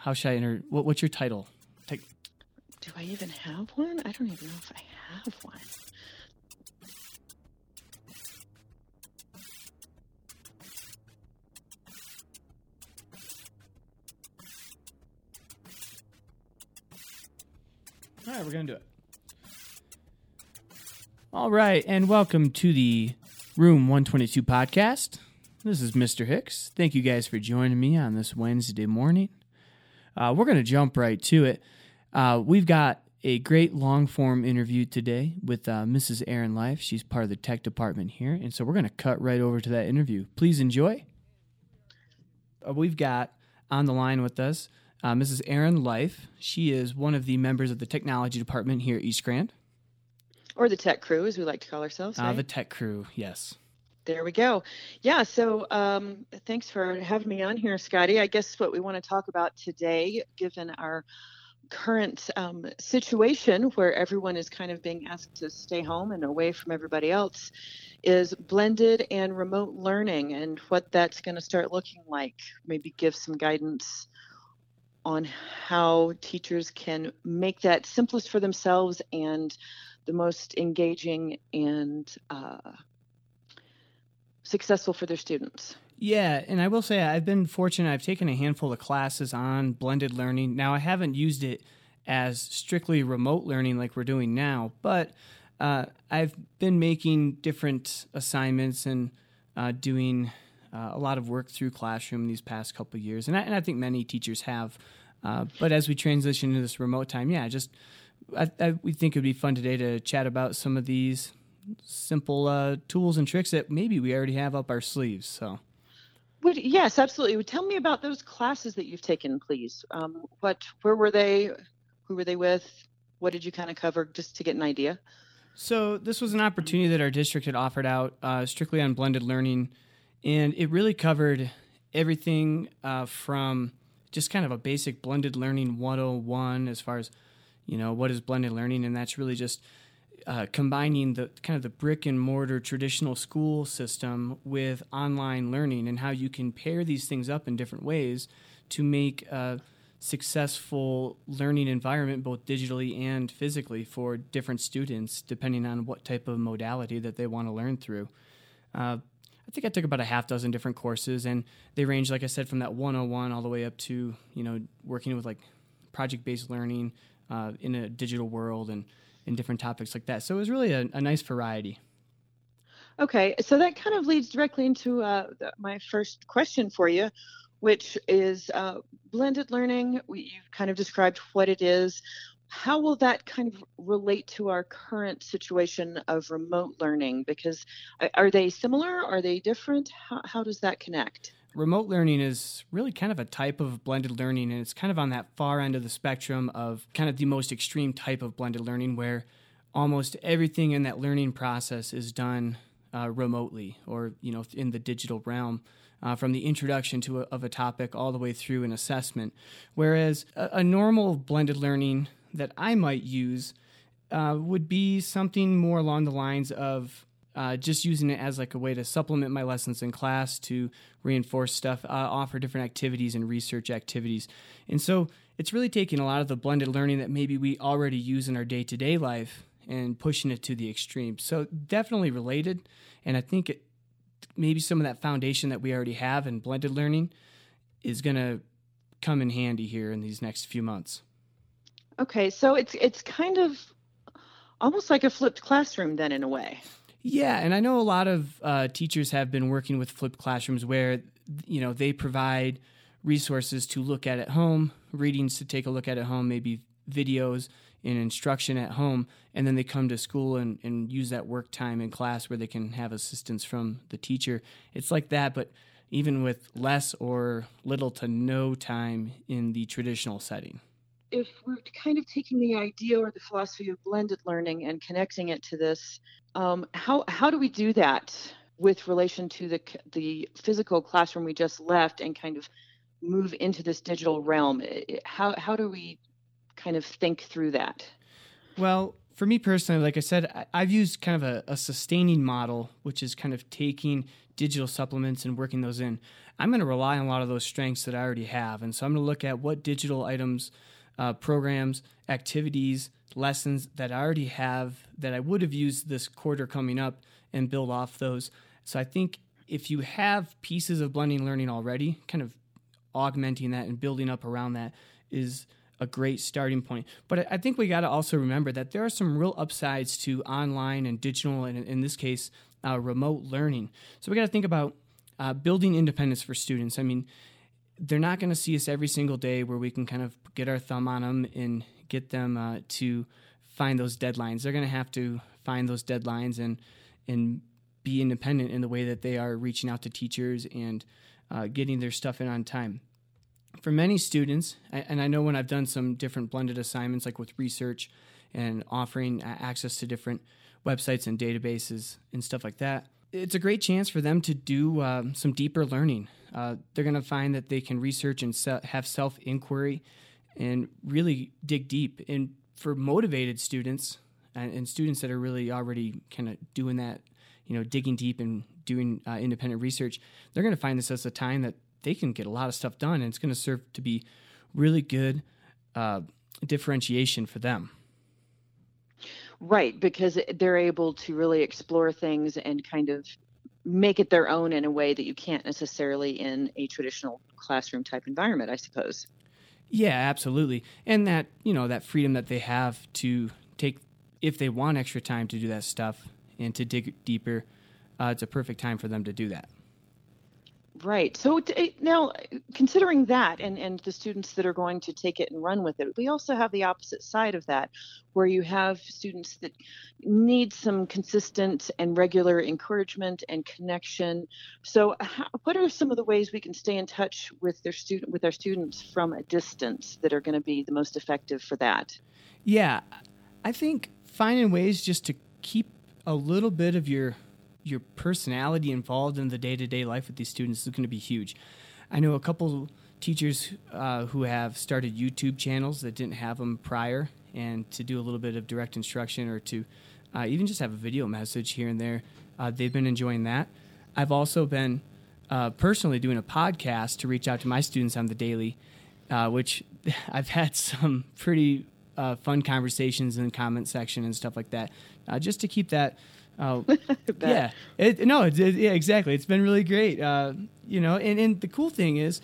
how should I enter? What, what's your title? Take, Do I even have one? I don't even know if I have one. All right, we're going to do it. All right, and welcome to the Room 122 podcast. This is Mr. Hicks. Thank you guys for joining me on this Wednesday morning. Uh, we're going to jump right to it. Uh, we've got a great long form interview today with uh, Mrs. Aaron Life. She's part of the tech department here, and so we're going to cut right over to that interview. Please enjoy. Uh, we've got on the line with us uh, Mrs. Aaron Life. She is one of the members of the technology department here at East Grand. Or the tech crew, as we like to call ourselves. Uh, right? the tech crew, yes. There we go. Yeah, so um, thanks for having me on here, Scotty. I guess what we want to talk about today, given our current um, situation where everyone is kind of being asked to stay home and away from everybody else, is blended and remote learning and what that's going to start looking like. Maybe give some guidance on how teachers can make that simplest for themselves and the most engaging and uh, successful for their students. Yeah, and I will say I've been fortunate. I've taken a handful of classes on blended learning. Now, I haven't used it as strictly remote learning like we're doing now, but uh, I've been making different assignments and uh, doing uh, a lot of work through Classroom these past couple years, and I, and I think many teachers have. Uh, but as we transition into this remote time, yeah, just I, I, we think it would be fun today to chat about some of these simple uh, tools and tricks that maybe we already have up our sleeves. So. Would, yes, absolutely. Tell me about those classes that you've taken, please. Um, what, where were they? Who were they with? What did you kind of cover, just to get an idea? So this was an opportunity that our district had offered out, uh, strictly on blended learning, and it really covered everything uh, from just kind of a basic blended learning 101 as far as you know what is blended learning, and that's really just uh, combining the kind of the brick and mortar traditional school system with online learning and how you can pair these things up in different ways to make a successful learning environment both digitally and physically for different students depending on what type of modality that they want to learn through. Uh, i think i took about a half dozen different courses and they range like i said from that 101 all the way up to you know working with like project-based learning uh, in a digital world and and different topics like that. So it was really a, a nice variety. Okay, so that kind of leads directly into uh, my first question for you, which is uh, blended learning. You've kind of described what it is. How will that kind of relate to our current situation of remote learning? Because are they similar? Are they different? How, how does that connect? Remote learning is really kind of a type of blended learning and it's kind of on that far end of the spectrum of kind of the most extreme type of blended learning where almost everything in that learning process is done uh, remotely or you know in the digital realm uh, from the introduction to a, of a topic all the way through an assessment. Whereas a, a normal blended learning that i might use uh, would be something more along the lines of uh, just using it as like a way to supplement my lessons in class to reinforce stuff, uh, offer different activities and research activities. And so it's really taking a lot of the blended learning that maybe we already use in our day to day life and pushing it to the extreme. So definitely related. And I think it, maybe some of that foundation that we already have in blended learning is going to come in handy here in these next few months. Okay, so it's it's kind of almost like a flipped classroom then in a way. Yeah, and I know a lot of uh, teachers have been working with flipped classrooms where you know they provide resources to look at at home, readings to take a look at at home, maybe videos and instruction at home, and then they come to school and, and use that work time in class where they can have assistance from the teacher. It's like that, but even with less or little to no time in the traditional setting if we're kind of taking the idea or the philosophy of blended learning and connecting it to this, um, how how do we do that with relation to the the physical classroom we just left and kind of move into this digital realm? How how do we kind of think through that? Well, for me personally, like I said, I've used kind of a, a sustaining model, which is kind of taking digital supplements and working those in, I'm going to rely on a lot of those strengths that I already have. And so I'm going to look at what digital items, uh, programs, activities, lessons that I already have that I would have used this quarter coming up and build off those. So I think if you have pieces of blending learning already, kind of augmenting that and building up around that is a great starting point. But I think we got to also remember that there are some real upsides to online and digital, and in this case, uh, remote learning. So we got to think about uh, building independence for students. I mean, they're not going to see us every single day where we can kind of get our thumb on them and get them uh, to find those deadlines. They're going to have to find those deadlines and and be independent in the way that they are reaching out to teachers and uh, getting their stuff in on time for many students, and I know when I've done some different blended assignments, like with research and offering access to different websites and databases and stuff like that, it's a great chance for them to do um, some deeper learning. Uh, they're going to find that they can research and se- have self inquiry and really dig deep. And for motivated students and, and students that are really already kind of doing that, you know, digging deep and doing uh, independent research, they're going to find this as a time that they can get a lot of stuff done, and it's going to serve to be really good uh, differentiation for them. Right, because they're able to really explore things and kind of make it their own in a way that you can't necessarily in a traditional classroom type environment, I suppose. Yeah, absolutely. And that, you know, that freedom that they have to take, if they want extra time to do that stuff and to dig deeper, uh, it's a perfect time for them to do that. Right. So now, considering that and, and the students that are going to take it and run with it, we also have the opposite side of that, where you have students that need some consistent and regular encouragement and connection. So, how, what are some of the ways we can stay in touch with their student with our students from a distance that are going to be the most effective for that? Yeah, I think finding ways just to keep a little bit of your your personality involved in the day to day life with these students is going to be huge. I know a couple teachers uh, who have started YouTube channels that didn't have them prior, and to do a little bit of direct instruction or to uh, even just have a video message here and there. Uh, they've been enjoying that. I've also been uh, personally doing a podcast to reach out to my students on the daily, uh, which I've had some pretty uh, fun conversations in the comment section and stuff like that, just to keep that Oh, yeah. It, no, it, it, yeah, exactly. It's been really great. Uh, you know, and, and the cool thing is,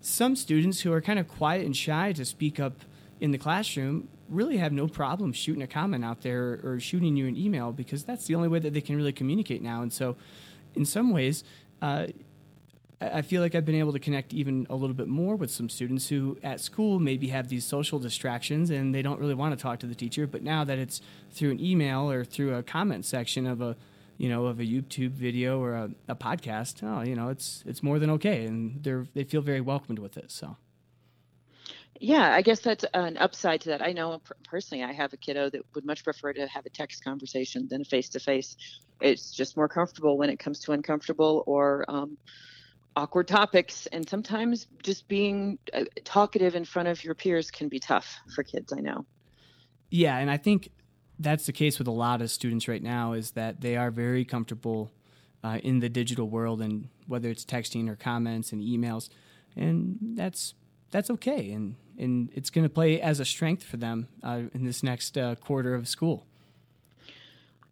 some students who are kind of quiet and shy to speak up in the classroom really have no problem shooting a comment out there or, or shooting you an email because that's the only way that they can really communicate now. And so, in some ways, uh, I feel like I've been able to connect even a little bit more with some students who at school maybe have these social distractions and they don't really want to talk to the teacher. But now that it's through an email or through a comment section of a, you know, of a YouTube video or a, a podcast, oh, you know, it's it's more than okay, and they're they feel very welcomed with it. So. Yeah, I guess that's an upside to that. I know personally, I have a kiddo that would much prefer to have a text conversation than a face to face. It's just more comfortable when it comes to uncomfortable or um, awkward topics and sometimes just being uh, talkative in front of your peers can be tough for kids i know. Yeah and i think that's the case with a lot of students right now is that they are very comfortable uh, in the digital world and whether it's texting or comments and emails and that's that's okay and and it's going to play as a strength for them uh, in this next uh, quarter of school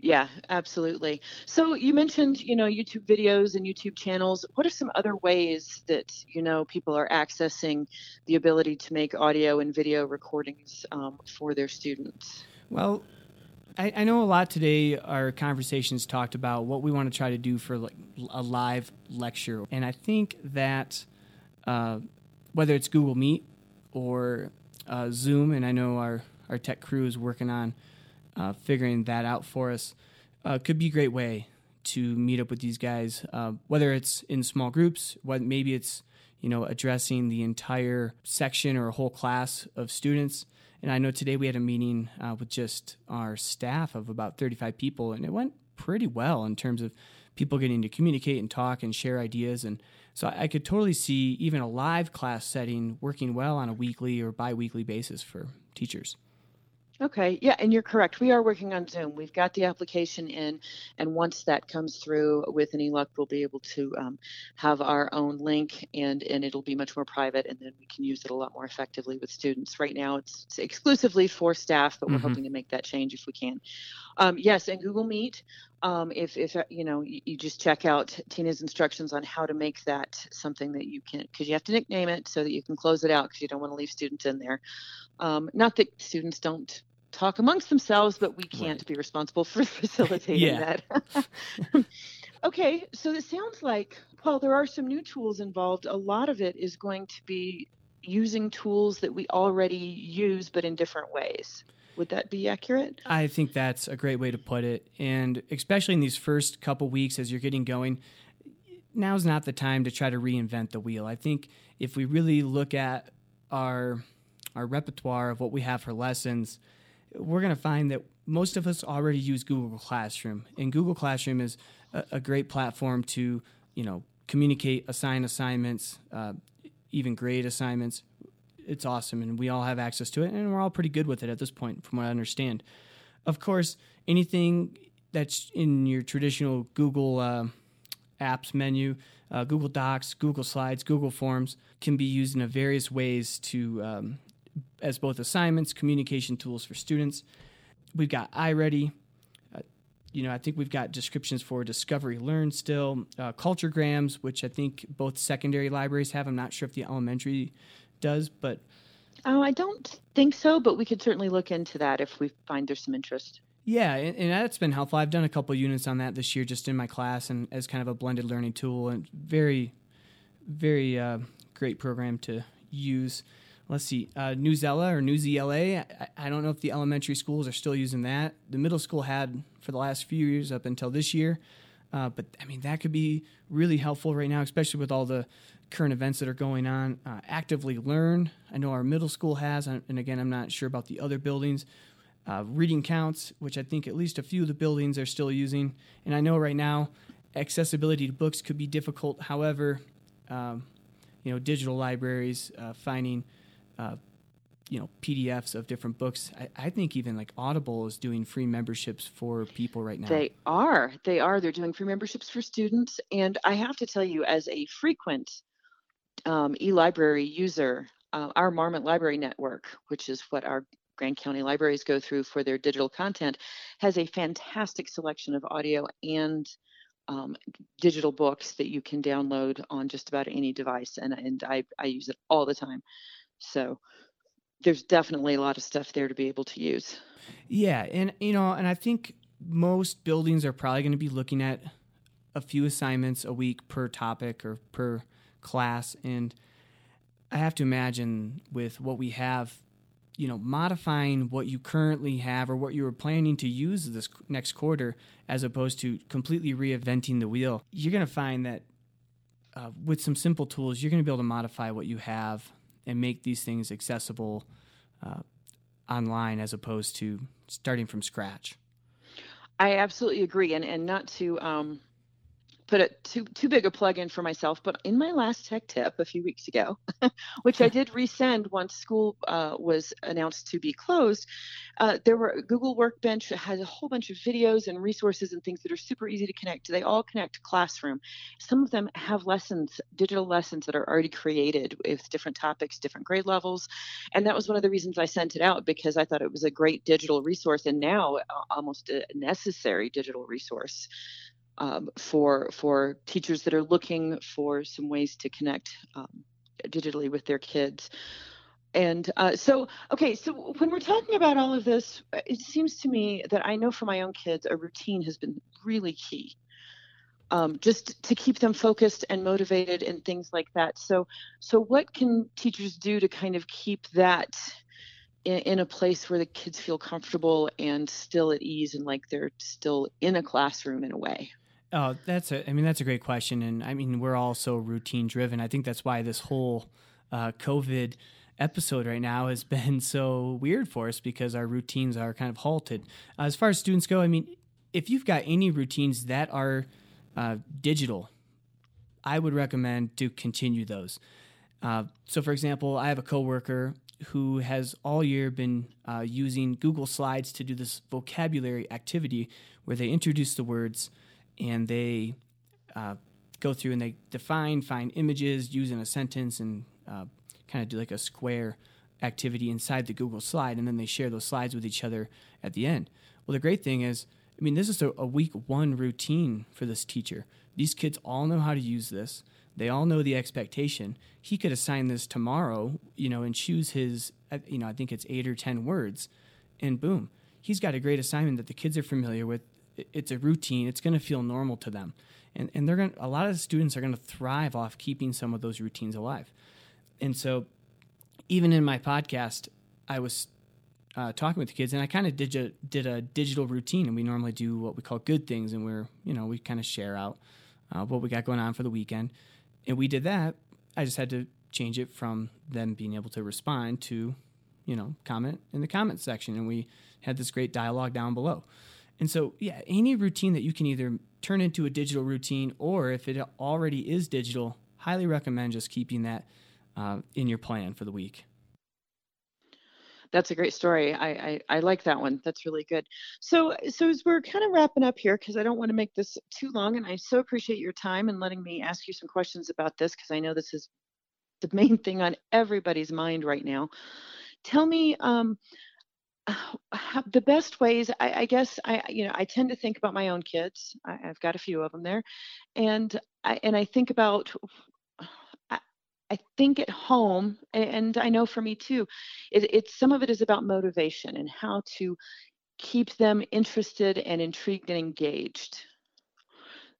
yeah, absolutely. So you mentioned, you know, YouTube videos and YouTube channels. What are some other ways that, you know, people are accessing the ability to make audio and video recordings um, for their students? Well, I, I, know a lot today our conversations talked about what we want to try to do for like a live lecture. And I think that uh, whether it's Google Meet or uh, Zoom, and I know our, our tech crew is working on uh, figuring that out for us uh, could be a great way to meet up with these guys, uh, whether it's in small groups, what maybe it's you know addressing the entire section or a whole class of students. And I know today we had a meeting uh, with just our staff of about 35 people, and it went pretty well in terms of people getting to communicate and talk and share ideas. And so I could totally see even a live class setting working well on a weekly or bi weekly basis for teachers. Okay, yeah, and you're correct. We are working on Zoom. We've got the application in, and once that comes through, with any luck, we'll be able to um, have our own link, and and it'll be much more private, and then we can use it a lot more effectively with students. Right now, it's, it's exclusively for staff, but we're mm-hmm. hoping to make that change if we can. Um, yes, and Google Meet. Um, if if uh, you know, you, you, just check out Tina's instructions on how to make that something that you can, because you have to nickname it so that you can close it out, because you don't want to leave students in there. Um, not that students don't talk amongst themselves, but we can't right. be responsible for facilitating that. okay, so it sounds like while there are some new tools involved, a lot of it is going to be using tools that we already use, but in different ways. Would that be accurate? I think that's a great way to put it. And especially in these first couple weeks as you're getting going, now's not the time to try to reinvent the wheel. I think if we really look at our our repertoire of what we have for lessons, we're going to find that most of us already use Google Classroom, and Google Classroom is a, a great platform to, you know, communicate, assign assignments, uh, even grade assignments. It's awesome, and we all have access to it, and we're all pretty good with it at this point, from what I understand. Of course, anything that's in your traditional Google uh, apps menu, uh, Google Docs, Google Slides, Google Forms, can be used in various ways to um, as both assignments, communication tools for students. We've got iReady. Uh, you know, I think we've got descriptions for Discovery Learn still, uh, Culturegrams, which I think both secondary libraries have. I'm not sure if the elementary does, but. Oh, I don't think so, but we could certainly look into that if we find there's some interest. Yeah, and, and, that's been helpful. I've done a couple units on that this year just in my class and as kind of a blended learning tool and very, very uh, great program to use let's see, uh, Newsela or Newsela. I, I don't know if the elementary schools are still using that. The middle school had for the last few years up until this year. Uh, but I mean, that could be really helpful right now, especially with all the current events that are going on. Uh, Actively Learn, I know our middle school has, and again, I'm not sure about the other buildings. Uh, reading counts, which I think at least a few of the buildings are still using. And I know right now accessibility to books could be difficult. However, um, you know, digital libraries, uh, finding uh, you know PDFs of different books. I, I, think even like Audible is doing free memberships for people right now. They are. They are. They're doing free memberships for students. And I have to tell you, as a frequent um, e-library user, uh, our Marmot Library Network, which is what our Grand County libraries go through for their digital content, has a fantastic selection of audio and um, digital books that you can download on just about any device, and and I I use it all the time. So there's definitely a lot of stuff there to be able to use. Yeah, and you know, and I think most buildings are probably going to be looking at a few assignments a week per topic or per class and I have to imagine with what we have, you know, modifying what you currently have or what you were planning to use this next quarter as opposed to completely reinventing the wheel. You're going to find that uh, with some simple tools, you're going to be able to modify what you have and make these things accessible uh, online as opposed to starting from scratch. I absolutely agree, and and not to um, put it too too big a plug in for myself, but in my last tech tip a few weeks ago, which I did resend once school uh, was announced to be closed, uh, there were Google Workbench has a whole bunch of videos and resources and things that are super easy to connect. To they all connect to Classroom. Some of them have lessons, digital lessons that are already created with different topics, different grade levels, and that was one of the reasons I sent it out because I thought it was a great digital resource and now uh, almost a necessary digital resource um, for for teachers that are looking for some ways to connect um, digitally with their kids. And uh, so, okay, so when we're talking about all of this, it seems to me that I know for my own kids, a routine has been really key. Um, just to keep them focused and motivated and things like that. So, so what can teachers do to kind of keep that in, in, a place where the kids feel comfortable and still at ease and like they're still in a classroom in a way? Oh, that's a. I mean, that's a great question, and I mean, we're all so routine driven. I think that's why this whole uh, COVID episode right now has been so weird for us because our routines are kind of halted. Uh, as far as students go, I mean, if you've got any routines that are uh, digital, I would recommend to continue those. Uh, so, for example, I have a coworker who has all year been uh, using Google Slides to do this vocabulary activity where they introduce the words and they uh, go through and they define, find images, use in a sentence, and uh, kind of do like a square activity inside the Google slide, and then they share those slides with each other at the end. Well, the great thing is, I mean, this is a, a week one routine for this teacher. These kids all know how to use this. They all know the expectation. He could assign this tomorrow, you know, and choose his, uh, you know, I think it's eight or 10 words, and boom, he's got a great assignment that the kids are familiar with. It's a routine, it's going to feel normal to them. And, and they're going to, a lot of the students are going to thrive off keeping some of those routines alive. And so, even in my podcast, I was uh, talking with the kids, and I kind of did a, did a digital routine, and we normally do what we call good things, and we're you know we kind of share out uh, what we got going on for the weekend, and we did that. I just had to change it from them being able to respond to, you know, comment in the comment section, and we had this great dialogue down below. And so, yeah, any routine that you can either turn into a digital routine, or if it already is digital, highly recommend just keeping that uh, in your plan for the week that's a great story. I, I, I like that one. That's really good. So so as we're kind of wrapping up here, because I don't want to make this too long, and I so appreciate your time and letting me ask you some questions about this, because I know this is the main thing on everybody's mind right now. Tell me um, the best ways. I, I guess I you know I tend to think about my own kids. I, I've got a few of them there, and I and I think about I think at home, and I know for me too, it, it's some of it is about motivation and how to keep them interested and intrigued and engaged.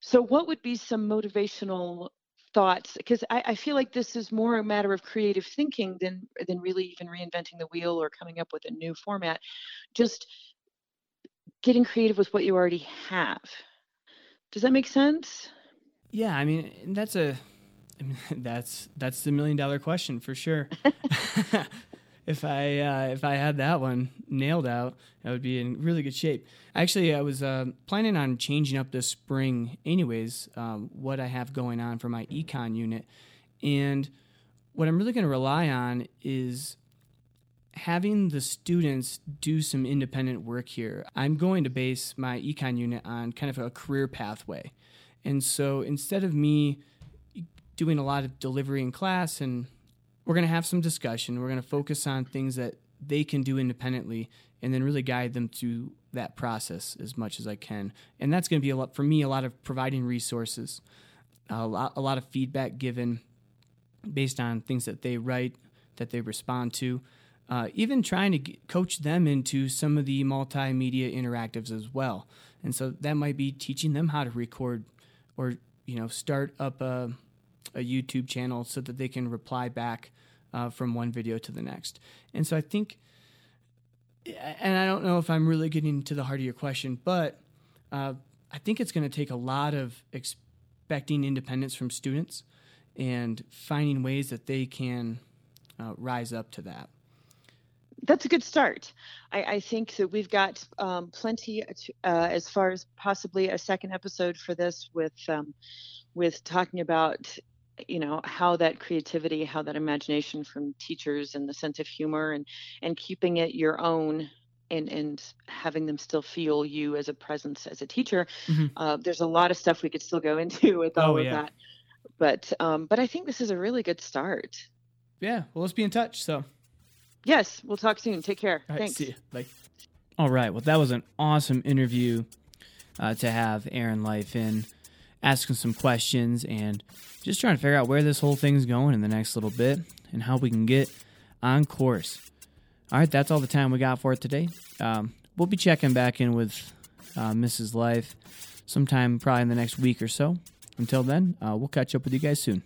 So, what would be some motivational thoughts? Because I, I feel like this is more a matter of creative thinking than than really even reinventing the wheel or coming up with a new format. Just getting creative with what you already have. Does that make sense? Yeah, I mean that's a that's that's the million dollar question for sure. if I uh, if I had that one nailed out, I would be in really good shape. Actually, I was uh, planning on changing up this spring, anyways. Um, what I have going on for my econ unit, and what I'm really going to rely on is having the students do some independent work here. I'm going to base my econ unit on kind of a career pathway, and so instead of me doing a lot of delivery in class and we're going to have some discussion. We're going to focus on things that they can do independently and then really guide them through that process as much as I can. And that's going to be a lot for me a lot of providing resources, a lot, a lot of feedback given based on things that they write, that they respond to. Uh, even trying to coach them into some of the multimedia interactives as well. And so that might be teaching them how to record or you know start up a a YouTube channel so that they can reply back uh, from one video to the next. And so I think, and I don't know if I'm really getting to the heart of your question, but uh, I think it's going to take a lot of expecting independence from students and finding ways that they can uh, rise up to that. That's a good start. I, I think that we've got um, plenty uh, as far as possibly a second episode for this with um, with talking about you know how that creativity how that imagination from teachers and the sense of humor and and keeping it your own and and having them still feel you as a presence as a teacher mm-hmm. uh, there's a lot of stuff we could still go into with all oh, of yeah. that. But um but i think this is a really good start. Yeah well let's be in touch so. Yes we'll talk soon. Take care. All right, thanks. see you bye. All right well that was an awesome interview uh, to have aaron life in asking some questions and just trying to figure out where this whole thing's going in the next little bit and how we can get on course. All right, that's all the time we got for it today. Um, we'll be checking back in with uh, Mrs. Life sometime probably in the next week or so. Until then, uh, we'll catch up with you guys soon.